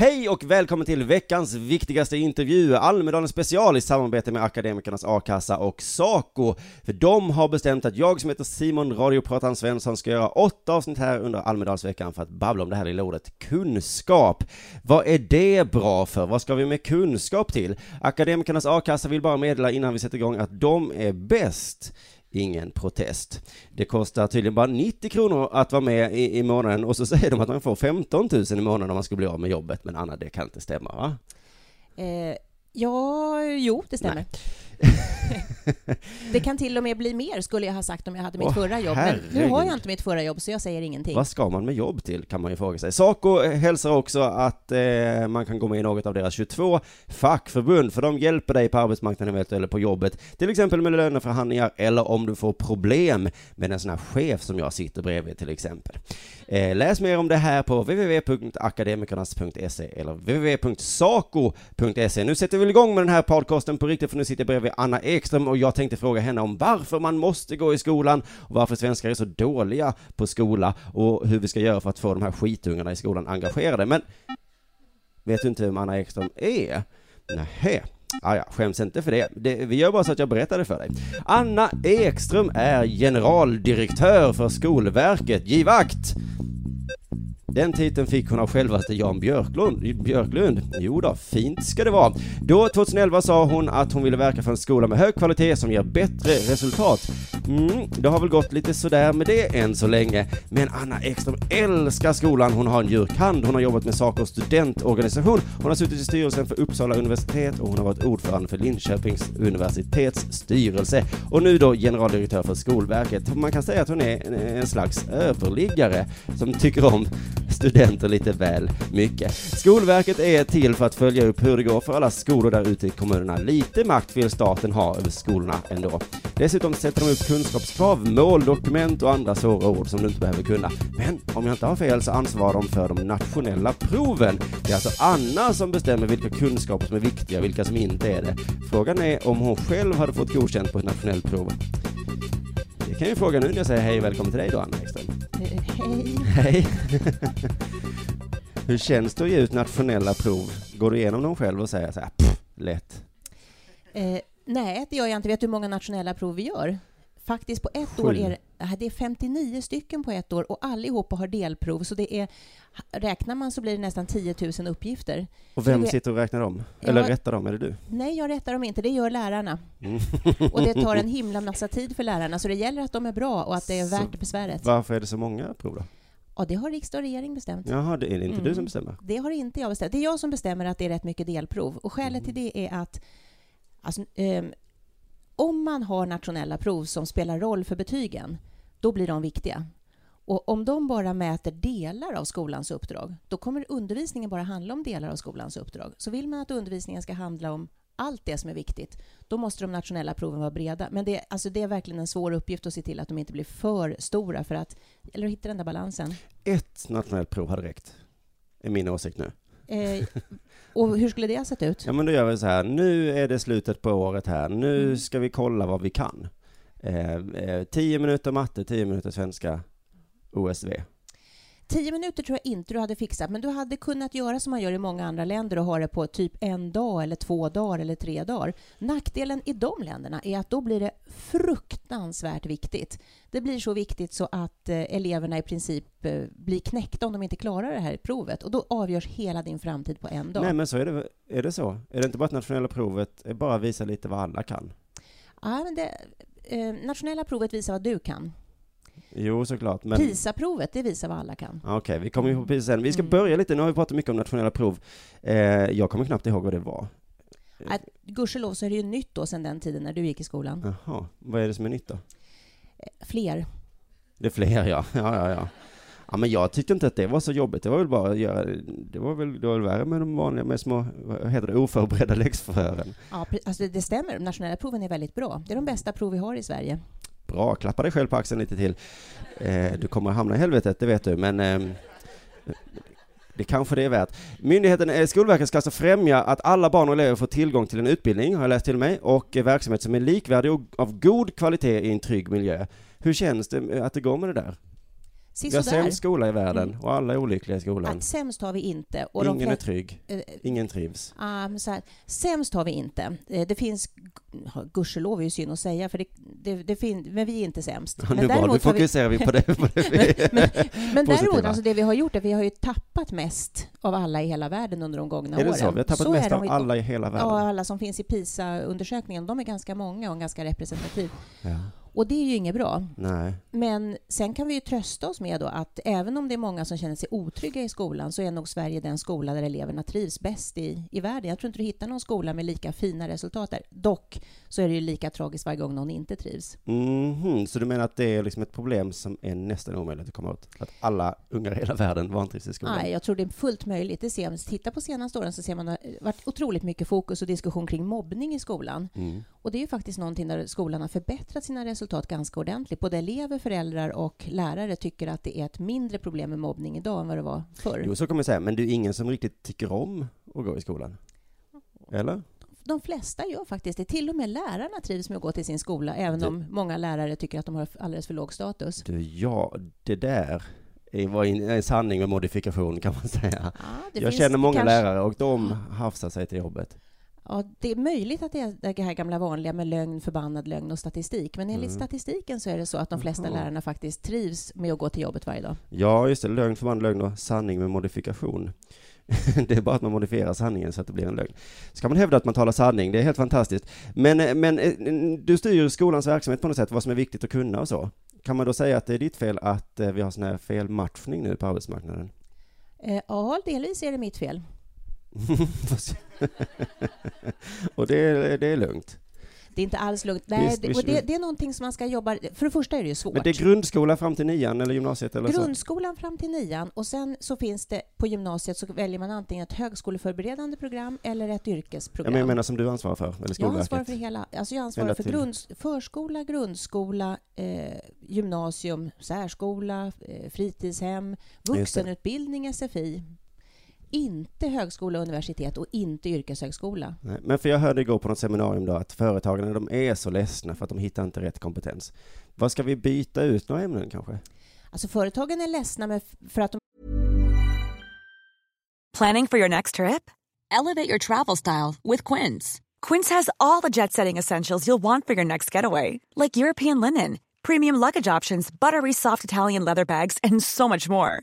Hej och välkommen till veckans viktigaste intervju, Almedalen special i samarbete med Akademikernas A-kassa och Saco. För de har bestämt att jag som heter Simon Radiopratan Svensson ska göra åtta avsnitt här under Almedalsveckan för att babbla om det här lilla ordet kunskap. Vad är det bra för? Vad ska vi med kunskap till? Akademikernas A-kassa vill bara meddela innan vi sätter igång att de är bäst ingen protest. Det kostar tydligen bara 90 kronor att vara med i, i månaden och så säger de att man får 15 000 i månaden om man skulle bli av med jobbet, men Anna, det kan inte stämma va? Eh, ja, jo, det stämmer. det kan till och med bli mer, skulle jag ha sagt om jag hade mitt Åh, förra jobb. Men nu herregud. har jag inte mitt förra jobb, så jag säger ingenting. Vad ska man med jobb till, kan man ju fråga sig. Saco hälsar också att eh, man kan gå med i något av deras 22 fackförbund, för de hjälper dig på arbetsmarknaden eller på jobbet, till exempel med löneförhandlingar, eller om du får problem med en sån här chef som jag sitter bredvid till exempel. Eh, läs mer om det här på www.akademikernas.se eller www.saco.se. Nu sätter vi igång med den här podcasten på riktigt, för nu sitter jag bredvid Anna Ekström och jag tänkte fråga henne om varför man måste gå i skolan och varför svenskar är så dåliga på skola och hur vi ska göra för att få de här skitungarna i skolan engagerade. Men vet du inte vem Anna Ekström är? Nähä. Ah, ja, skäms inte för det. det. Vi gör bara så att jag berättar det för dig. Anna Ekström är generaldirektör för Skolverket. Giv akt! Den titeln fick hon av självaste Jan Björklund. Björklund. Jo då, fint ska det vara. Då, 2011, sa hon att hon ville verka för en skola med hög kvalitet som ger bättre resultat. Mm, det har väl gått lite sådär med det än så länge. Men Anna Ekström älskar skolan. Hon har en djurkand. Hon har jobbat med saker och studentorganisation. Hon har suttit i styrelsen för Uppsala universitet och hon har varit ordförande för Linköpings universitets styrelse. Och nu då generaldirektör för Skolverket. Man kan säga att hon är en slags överliggare som tycker om studenter lite väl mycket. Skolverket är till för att följa upp hur det går för alla skolor där ute i kommunerna. Lite makt vill staten ha över skolorna ändå. Dessutom sätter de upp kunskapskrav, måldokument och andra svåra ord som du inte behöver kunna. Men om jag inte har fel så ansvarar de för de nationella proven. Det är alltså Anna som bestämmer vilka kunskaper som är viktiga och vilka som inte är det. Frågan är om hon själv hade fått godkänt på ett nationellt prov. Kan jag ju fråga nu när jag säger hej och välkommen till dig då, Anna Ekström. Hej. Hej! Hur känns det att ge ut nationella prov? Går du igenom dem själv och säger så här, pff, lätt? Eh, nej, det gör jag inte. Vet du hur många nationella prov vi gör? Faktiskt på ett Sju. år är det, det är 59 stycken på ett år och allihopa har delprov, så det är, räknar man så blir det nästan 10 000 uppgifter. Och vem det- sitter och räknar dem? Eller Ja. rättar dem? Är det du? Nej, jag rättar dem inte, det gör lärarna. Mm. Och det tar en himla massa tid för lärarna, så det gäller att de är bra och att det är Så värt besväret. Varför är det så många prov då? Ja, det har riksdag och regering bestämt. Jaha, det är det inte Mm. du som bestämmer? Det har inte jag bestämt. Det är jag som bestämmer att det är rätt mycket delprov. Och skälet till Mm. det är att alltså, ehm, om man har nationella prov som spelar roll för betygen, då blir de viktiga. Och om de bara mäter delar av skolans uppdrag, då kommer undervisningen bara handla om delar av skolans uppdrag. Så vill man att undervisningen ska handla om allt det som är viktigt, då måste de nationella proven vara breda. Men det, alltså det är verkligen en svår uppgift att se till att de inte blir för stora, för att, eller att hitta den där balansen. Ett nationellt prov hade räckt. Är min åsikt nu. Eh, och hur skulle det ha sett ut? Ja men då gör vi så här, nu är det slutet på året här, nu Mm. ska vi kolla vad vi kan. Eh, eh, tio minuter matte, tio minuter svenska, OSV. tio minuter tror jag inte du hade fixat, men du hade kunnat göra som man gör i många andra länder och ha det på typ en dag eller två dagar eller tre dagar. Nackdelen i de länderna är att då blir det fruktansvärt viktigt. Det blir så viktigt så att eh, eleverna i princip eh, blir knäckta om de inte klarar det här provet och då avgörs hela din framtid på en dag. Nej, men så är det, är det så? Är det inte bara att nationella provet är bara visar lite vad alla kan? Ja, men det, eh, nationella provet visar vad du kan. Jo, såklart. Men... PISA-provet, det visar vad alla kan. Okej, okay, vi kommer ju på PISA sen. Vi ska Mm. börja lite, nu har vi pratat mycket om nationella prov. Eh, jag kommer knappt ihåg vad det var. Att, gudskelov så är det ju nytt då sedan den tiden när du gick i skolan. Jaha, vad är det som är nytt då? Fler. Det är fler, ja. Ja, ja, ja. Ja, men jag tyckte inte att det var så jobbigt. Det var väl bara att göra, det var väl, det var väl värre med de vanliga, med små, vad heter det, oförberedda läxförhören. Ja, alltså det stämmer. De nationella proven är väldigt bra. Det är de bästa prov vi har i Sverige. Bra, klappa dig själv på axeln lite till. Eh, du kommer att hamna i helvetet, det vet du, men ehm, det kanske det är värt. Myndigheten, eh, Skolverket ska alltså främja att alla barn och elever får tillgång till en utbildning, har jag läst till mig, och eh, verksamhet som är likvärdig och av god kvalitet i en trygg miljö. Hur känns det att det går med det där? Vi har sämst skola i världen och alla är olyckliga i skolan. Att sämst har vi inte. Och Ingen är flesta- trygg, eh, ingen trivs. Ja, men så här, sämst har vi inte. Eh, Det finns, ja, gudskelov är ju synd att säga, för det, det, det fin, men vi är inte sämst. nu Men nu har vi, fokuserar vi på det. På det. men men däremot, alltså det vi har gjort är att vi har ju tappat mest av alla i hela världen under de gångna är det åren. så? Vi har tappat Så är mest av alla i hela världen. Ja, alla som finns i PISA-undersökningen, de är ganska många och ganska representativ. Ja. Och det är ju inget bra. Nej. Men sen kan vi ju trösta oss med då att även om det är många som känner sig otrygga i skolan så är nog Sverige den skola där eleverna trivs bäst i, i världen. Jag tror inte du hittar någon skola med lika fina resultat där. Dock så är det ju lika tragiskt varje gång någon inte trivs. Mhm, Så du menar att det är liksom ett problem som är nästan omöjligt att komma åt? Att alla ungar i hela världen vantrivs i skolan? Nej, jag tror det är fullt möjligt. Det ser. Titta på senaste åren så ser man att det har varit otroligt mycket fokus och diskussion kring mobbning i skolan. Mm. Och det är ju faktiskt någonting där skolan har förbättrat sina resultat ganska ordentligt. Både elever, föräldrar och lärare tycker att det är ett mindre problem med mobbning idag än vad det var förr. Jo, så kommer jag säga, men det är ingen som riktigt tycker om att gå i skolan? Eller? De flesta gör faktiskt det. Till och med lärarna trivs med att gå till sin skola, även Det- om många lärare tycker att de har alldeles för låg status. Du, ja, det där är- var en sanning med modifikation kan man säga. Ja, jag känner många kanske- lärare och de hafsar sig till jobbet. Ja, det är möjligt att det är det här gamla vanliga med lögn, förbannad lögn och statistik. Men enligt Mm. statistiken så är det så att de flesta Jaha. lärarna faktiskt trivs med att gå till jobbet varje dag. Ja, just det, lögn, förbannad lögn och sanning med modifikation. det är bara att man modifierar sanningen så att det blir en lögn. Ska man hävda att man talar sanning, det är helt fantastiskt. Men, eh, men eh, du styr skolans verksamhet på något sätt, vad som är viktigt att kunna och så. Kan man då säga att det är ditt fel att eh, vi har sån här felmatchning nu på arbetsmarknaden? Ja, delvis är det mitt fel. och det är, det är lugnt. Det är inte alls lugnt. Nej, Visst, det, visst, och det, det är någonting som man ska jobba... För det första är det ju svårt. Men det är grundskola fram till nian eller gymnasiet eller så? Grundskolan fram till nian och sen så finns det på gymnasiet så väljer man antingen ett högskoleförberedande program eller ett Ja, yrkesprogram. men jag menar som du ansvarar för, eller Jag ansvarar för hela. Alltså jag ansvarar för grund, förskola, grundskola, eh, gymnasium, särskola, eh, fritidshem, vuxenutbildning, SFI. Inte högskola, universitet och inte yrkeshögskola. Nej, Men för jag hörde igår på något seminarium då att företagarna de är så ledsna för att de hittar inte rätt kompetens. Vad ska vi byta ut några ämnen kanske? Alltså företagen är ledsna med, för att de Planning for your next trip? Elevate your travel style with Quince. Quince has all the jet setting essentials you'll want for your next getaway, like European linen, premium luggage options, buttery soft Italian leather bags, and so much more.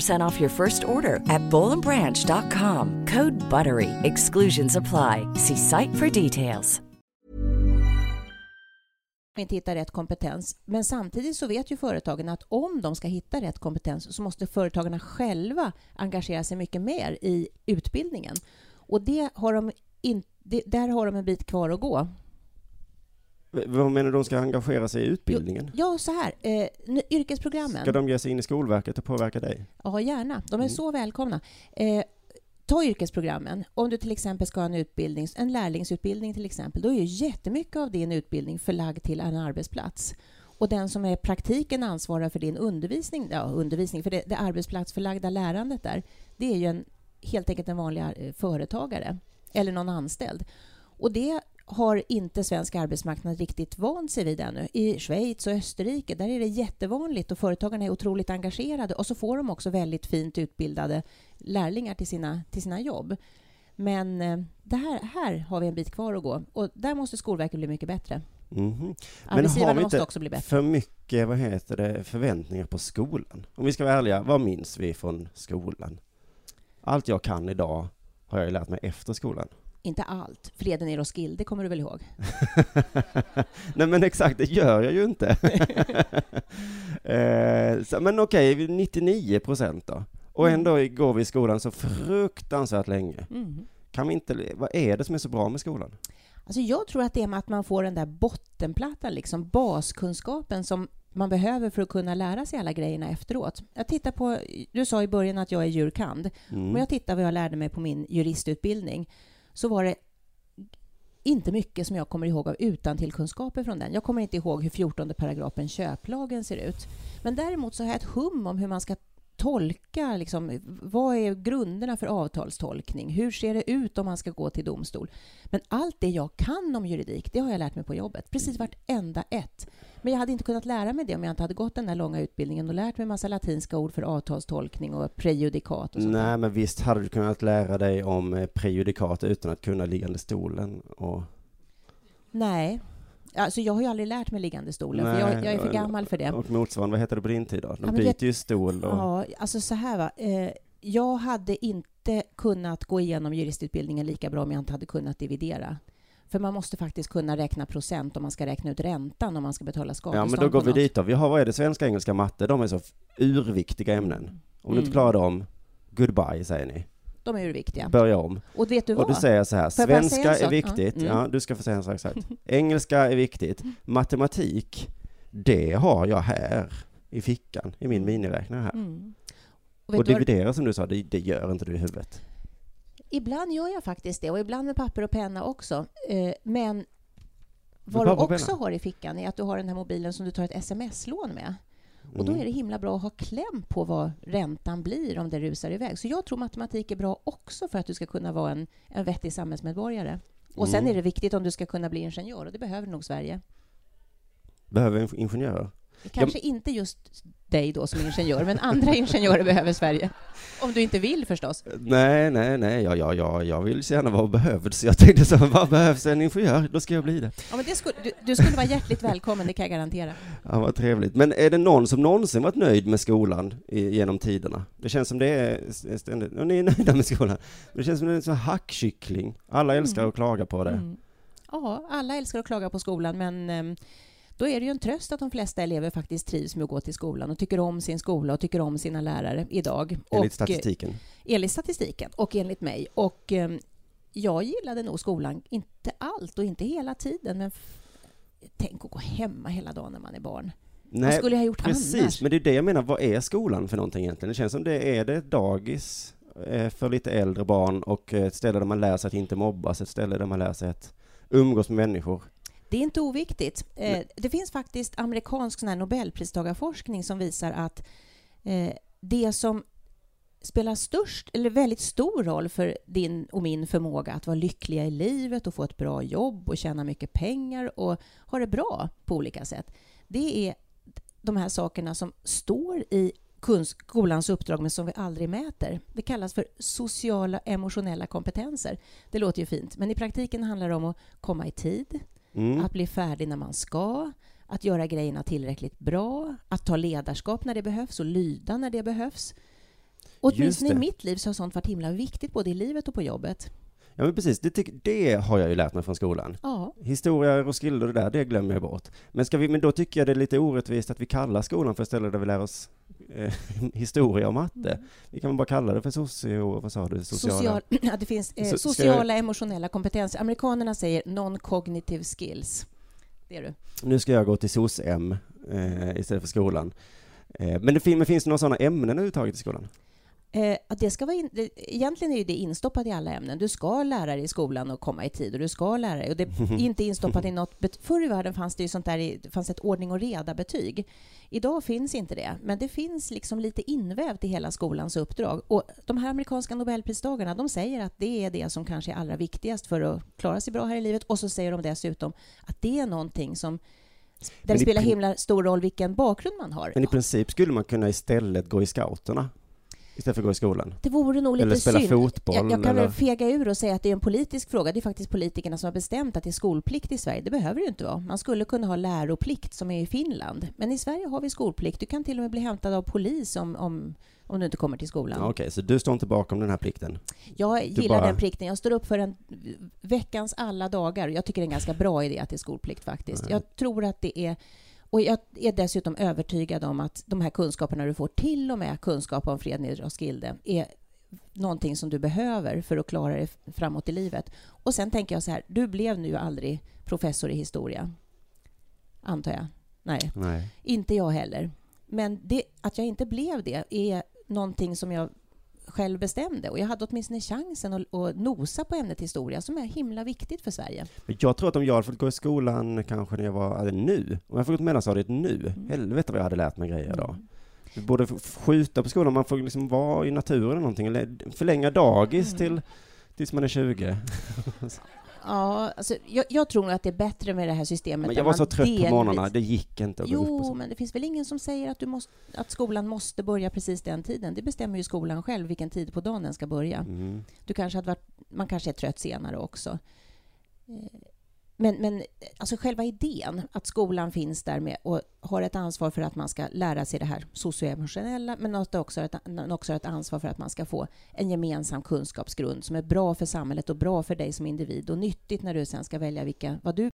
off your first order at bowlandbranch.com. Code BUTTERY. Exclusions apply. See site for details. inte hitta rätt kompetens. Men samtidigt så vet ju företagen att om de ska hitta rätt kompetens så måste företagarna själva engagera sig mycket mer i utbildningen. Och det har de in, det, där har de en bit kvar att gå. Vad menar du de ska engagera sig i utbildningen? Ja, så här. Eh, yrkesprogrammen. Ska de ge sig in i Skolverket och påverka dig? Ja, gärna. De är Mm. så välkomna. Eh, ta yrkesprogrammen. Om du till exempel ska ha en utbildning, en lärlingsutbildning till exempel, då är ju jättemycket av din utbildning förlagd till en arbetsplats. Och den som är praktiken ansvarar för din undervisning, ja undervisning, för det, det arbetsplatsförlagda lärandet där, det är ju en, helt enkelt en vanlig eh, företagare eller någon anställd. Och det har inte svensk arbetsmarknad riktigt vant sig vid ännu. I Schweiz och Österrike där är det jättevanligt och företagarna är otroligt engagerade och så får de också väldigt fint utbildade lärlingar till sina, till sina jobb. Men eh, det här, här har vi en bit kvar att gå och där måste Skolverket bli mycket bättre. Mhm. Men har vi inte också bli bättre. för mycket, vad heter det, förväntningar på skolan? Om vi ska vara ärliga, vad minns vi från skolan? Allt jag kan idag har jag lärt mig efter skolan. Inte allt. Freden är Roskilde, det kommer du väl ihåg? Nej men exakt, det gör jag ju inte. eh, så, men okej, 99 procent då. Och Mm. ändå går vi i skolan så fruktansvärt länge. Mm. Kan vi inte, vad är det som är så bra med skolan? Alltså jag tror att det är med att man får den där bottenplattan, liksom baskunskapen som man behöver för att kunna lära sig alla grejerna efteråt. Jag tittar på, du sa i början att jag är jurkand. Mm. Om jag tittar vad jag lärde mig på min juristutbildning så var det inte mycket som jag kommer ihåg av utan kunskaper från den. Jag kommer inte ihåg hur 14 paragrafen köplagen ser ut. Men däremot så har jag ett hum om hur man ska tolka, liksom, vad är grunderna för avtalstolkning? Hur ser det ut om man ska gå till domstol? Men allt det jag kan om juridik, det har jag lärt mig på jobbet. Precis vartenda ett. Men jag hade inte kunnat lära mig det om jag inte hade gått den där långa utbildningen och lärt mig massa latinska ord för avtalstolkning och prejudikat och sånt. Nej men visst hade du kunnat lära dig om eh, prejudikat utan att kunna liggande stolen och... Nej. Alltså jag har ju aldrig lärt mig liggande stolen, för Nej, jag, jag är för gammal för det. Och motsvarande, vad hette det på din tid då? De Ja, byter det- ju stol och... Ja, alltså så här va. Eh, jag hade inte kunnat gå igenom juristutbildningen lika bra om jag inte hade kunnat dividera. För man måste faktiskt kunna räkna procent om man ska räkna ut räntan om man ska betala Ja skadestånd men då går vi något. dit då. Vi har, vad är det, svenska, engelska, matte, de är så urviktiga ämnen. Om du inte Mm. klarar dem, goodbye säger ni. De är ju viktiga. Börja om. Och vet du Och vad? du säger så här, svenska en är viktigt, Ja. ja, Mm. du ska få säga en sak exakt. Engelska är viktigt, matematik, det har jag här i fickan, i min miniräknare här. Mm. Och Och vad? dividera som du sa, det, det gör inte du i huvudet. Ibland gör jag faktiskt det, och ibland med papper och penna också. Eh, men vad du och också har i fickan är att du har den här mobilen som du tar ett sms-lån med. Och då Mm. är det himla bra att ha kläm på vad räntan blir om det rusar iväg. Så jag tror matematik är bra också för att du ska kunna vara en, en vettig samhällsmedborgare. Och sen Mm. är det viktigt om du ska kunna bli ingenjör, och det behöver nog Sverige. Behöver en Kanske inte just dig då som ingenjör, men andra ingenjörer behöver Sverige. Om du inte vill förstås. Nej, nej, nej, ja, ja, ja, jag vill så gärna vara behövd, så jag tänkte så, vad behövs en ingenjör? Då ska jag bli det. Ja, men det skulle, du, du skulle vara hjärtligt välkommen, det kan jag garantera. Ja, vad trevligt. Men är det någon som någonsin varit nöjd med skolan i, genom tiderna? Det känns som det är ständigt, och ni är nöjda med skolan. Men det känns som det är en sån hackkyckling. Alla älskar Mm. att klaga på det. Mm. Ja, alla älskar att klaga på skolan, men ehm, då är det ju en tröst att de flesta elever faktiskt trivs med att gå till skolan och tycker om sin skola och tycker om sina lärare idag. Enligt och, eh, statistiken. enligt statistiken och enligt mig. Och ehm, jag gillade nog skolan, inte allt och inte hela tiden, men tänk att gå hemma hela dagen när man är barn. Vad skulle jag ha gjort precis, annars? men det är det jag menar, vad är skolan för någonting egentligen? Det känns som det är det dagis eh, för lite äldre barn och ett ställe där man lär sig att inte mobbas, ett ställe där man lär sig att umgås med människor. Det är inte oviktigt. Eh, det finns faktiskt amerikansk sån här Nobelpristagarforskning som visar att eh, det som spelar störst, eller väldigt stor roll för din och min förmåga att vara lyckliga i livet och få ett bra jobb och tjäna mycket pengar och ha det bra på olika sätt. Det är de här sakerna som står i skolans uppdrag men som vi aldrig mäter. Det kallas för sociala emotionella kompetenser. Det låter ju fint, men i praktiken handlar det om att komma i tid, Mm. att bli färdig när man ska, att göra grejerna tillräckligt bra, att ta ledarskap när det behövs och lyda när det behövs. Åtminstone i mitt liv så har sånt varit himla viktigt både i livet och på jobbet. Ja men precis, det, det har jag ju lärt mig från skolan. Ja, Historia, Roskilde och det där, det glömmer jag bort. Men, ska vi, men då tycker jag det är lite orättvist att vi kallar skolan för ett ställe där vi lär oss eh, historia och matte. Vi kan väl bara kalla det för socio, vad sa du, sociala? social, ja, det finns eh, ska sociala emotionella kompetenser. Amerikanerna säger non-cognitive skills. Det är du. Nu ska jag gå till SOS-M eh, istället för skolan. Eh, men, det fin- men finns det några sådana ämnen överhuvudtaget i skolan? Eh, att det ska vara in, det, egentligen är det instoppat i alla ämnen. Du ska lära dig i skolan och komma i tid och du ska lära dig. Och det är inte instoppat i något... bet- Förr i världen fanns det ju sånt där, i- det fanns ett ordning och reda-betyg. Idag finns inte det, men det finns liksom lite invävt i hela skolans uppdrag. Och de här amerikanska nobelpristagarna, de säger att det är det som kanske är allra viktigast för att klara sig bra här i livet. Och så säger de dessutom att det är någonting som där det spelar prin- himla stor roll vilken bakgrund man har. Men i princip skulle man kunna istället gå i scouterna istället för att gå i skolan. Det vore nog lite Eller spela synd. fotboll, Jag, jag kan eller- väl fega ur och säga att det är en politisk fråga. Det är faktiskt politikerna som har bestämt att det är skolplikt i Sverige. Det behöver det ju inte vara. Man skulle kunna ha läroplikt som är i Finland. Men i Sverige har vi skolplikt. Du kan till och med bli hämtad av polis om, om, om du inte kommer till skolan. Ja, Okej, så du står inte bakom den här plikten? Jag gillar bara- den plikten. Jag står upp för den veckans alla dagar. Jag tycker det är en ganska bra idé att det är skolplikt faktiskt. Jag tror att det är och jag är dessutom övertygad om att de här kunskaperna du får, till och med kunskap om freden i Roskilde, är någonting som du behöver för att klara dig framåt i livet. Och sen tänker jag så här, du blev nu aldrig professor i historia. Antar jag. Nej, Nej. inte jag heller. Men det, att jag inte blev det är någonting som jag själv bestämde. Och jag hade åtminstone chansen att, att nosa på ämnet historia, som är himla viktigt för Sverige. Men jag tror att om jag hade fått gå i skolan kanske när jag var, eller nu, om jag fått gå mellanstadiet nu, helvete vad jag hade lärt mig grejer då. Vi borde skjuta på skolan, man får liksom vara i naturen eller någonting, eller förlänga dagis till tills man är 20. Ja, alltså, jag, jag tror nog att det är bättre med det här systemet. Men jag var så trött på delvis- morgnarna, det gick inte att gå upp. Jo, men det finns väl ingen som säger att, du måste, att skolan måste börja precis den tiden. Det bestämmer ju skolan själv vilken tid på dagen den ska börja. Mm. Du kanske hade varit, man kanske är trött senare också. Men, men alltså själva idén att skolan finns där med och har ett ansvar för att man ska lära sig det här socioemotionella men också ett, också ett ansvar för att man ska få en gemensam kunskapsgrund som är bra för samhället och bra för dig som individ och nyttigt när du sen ska välja vilka, vad du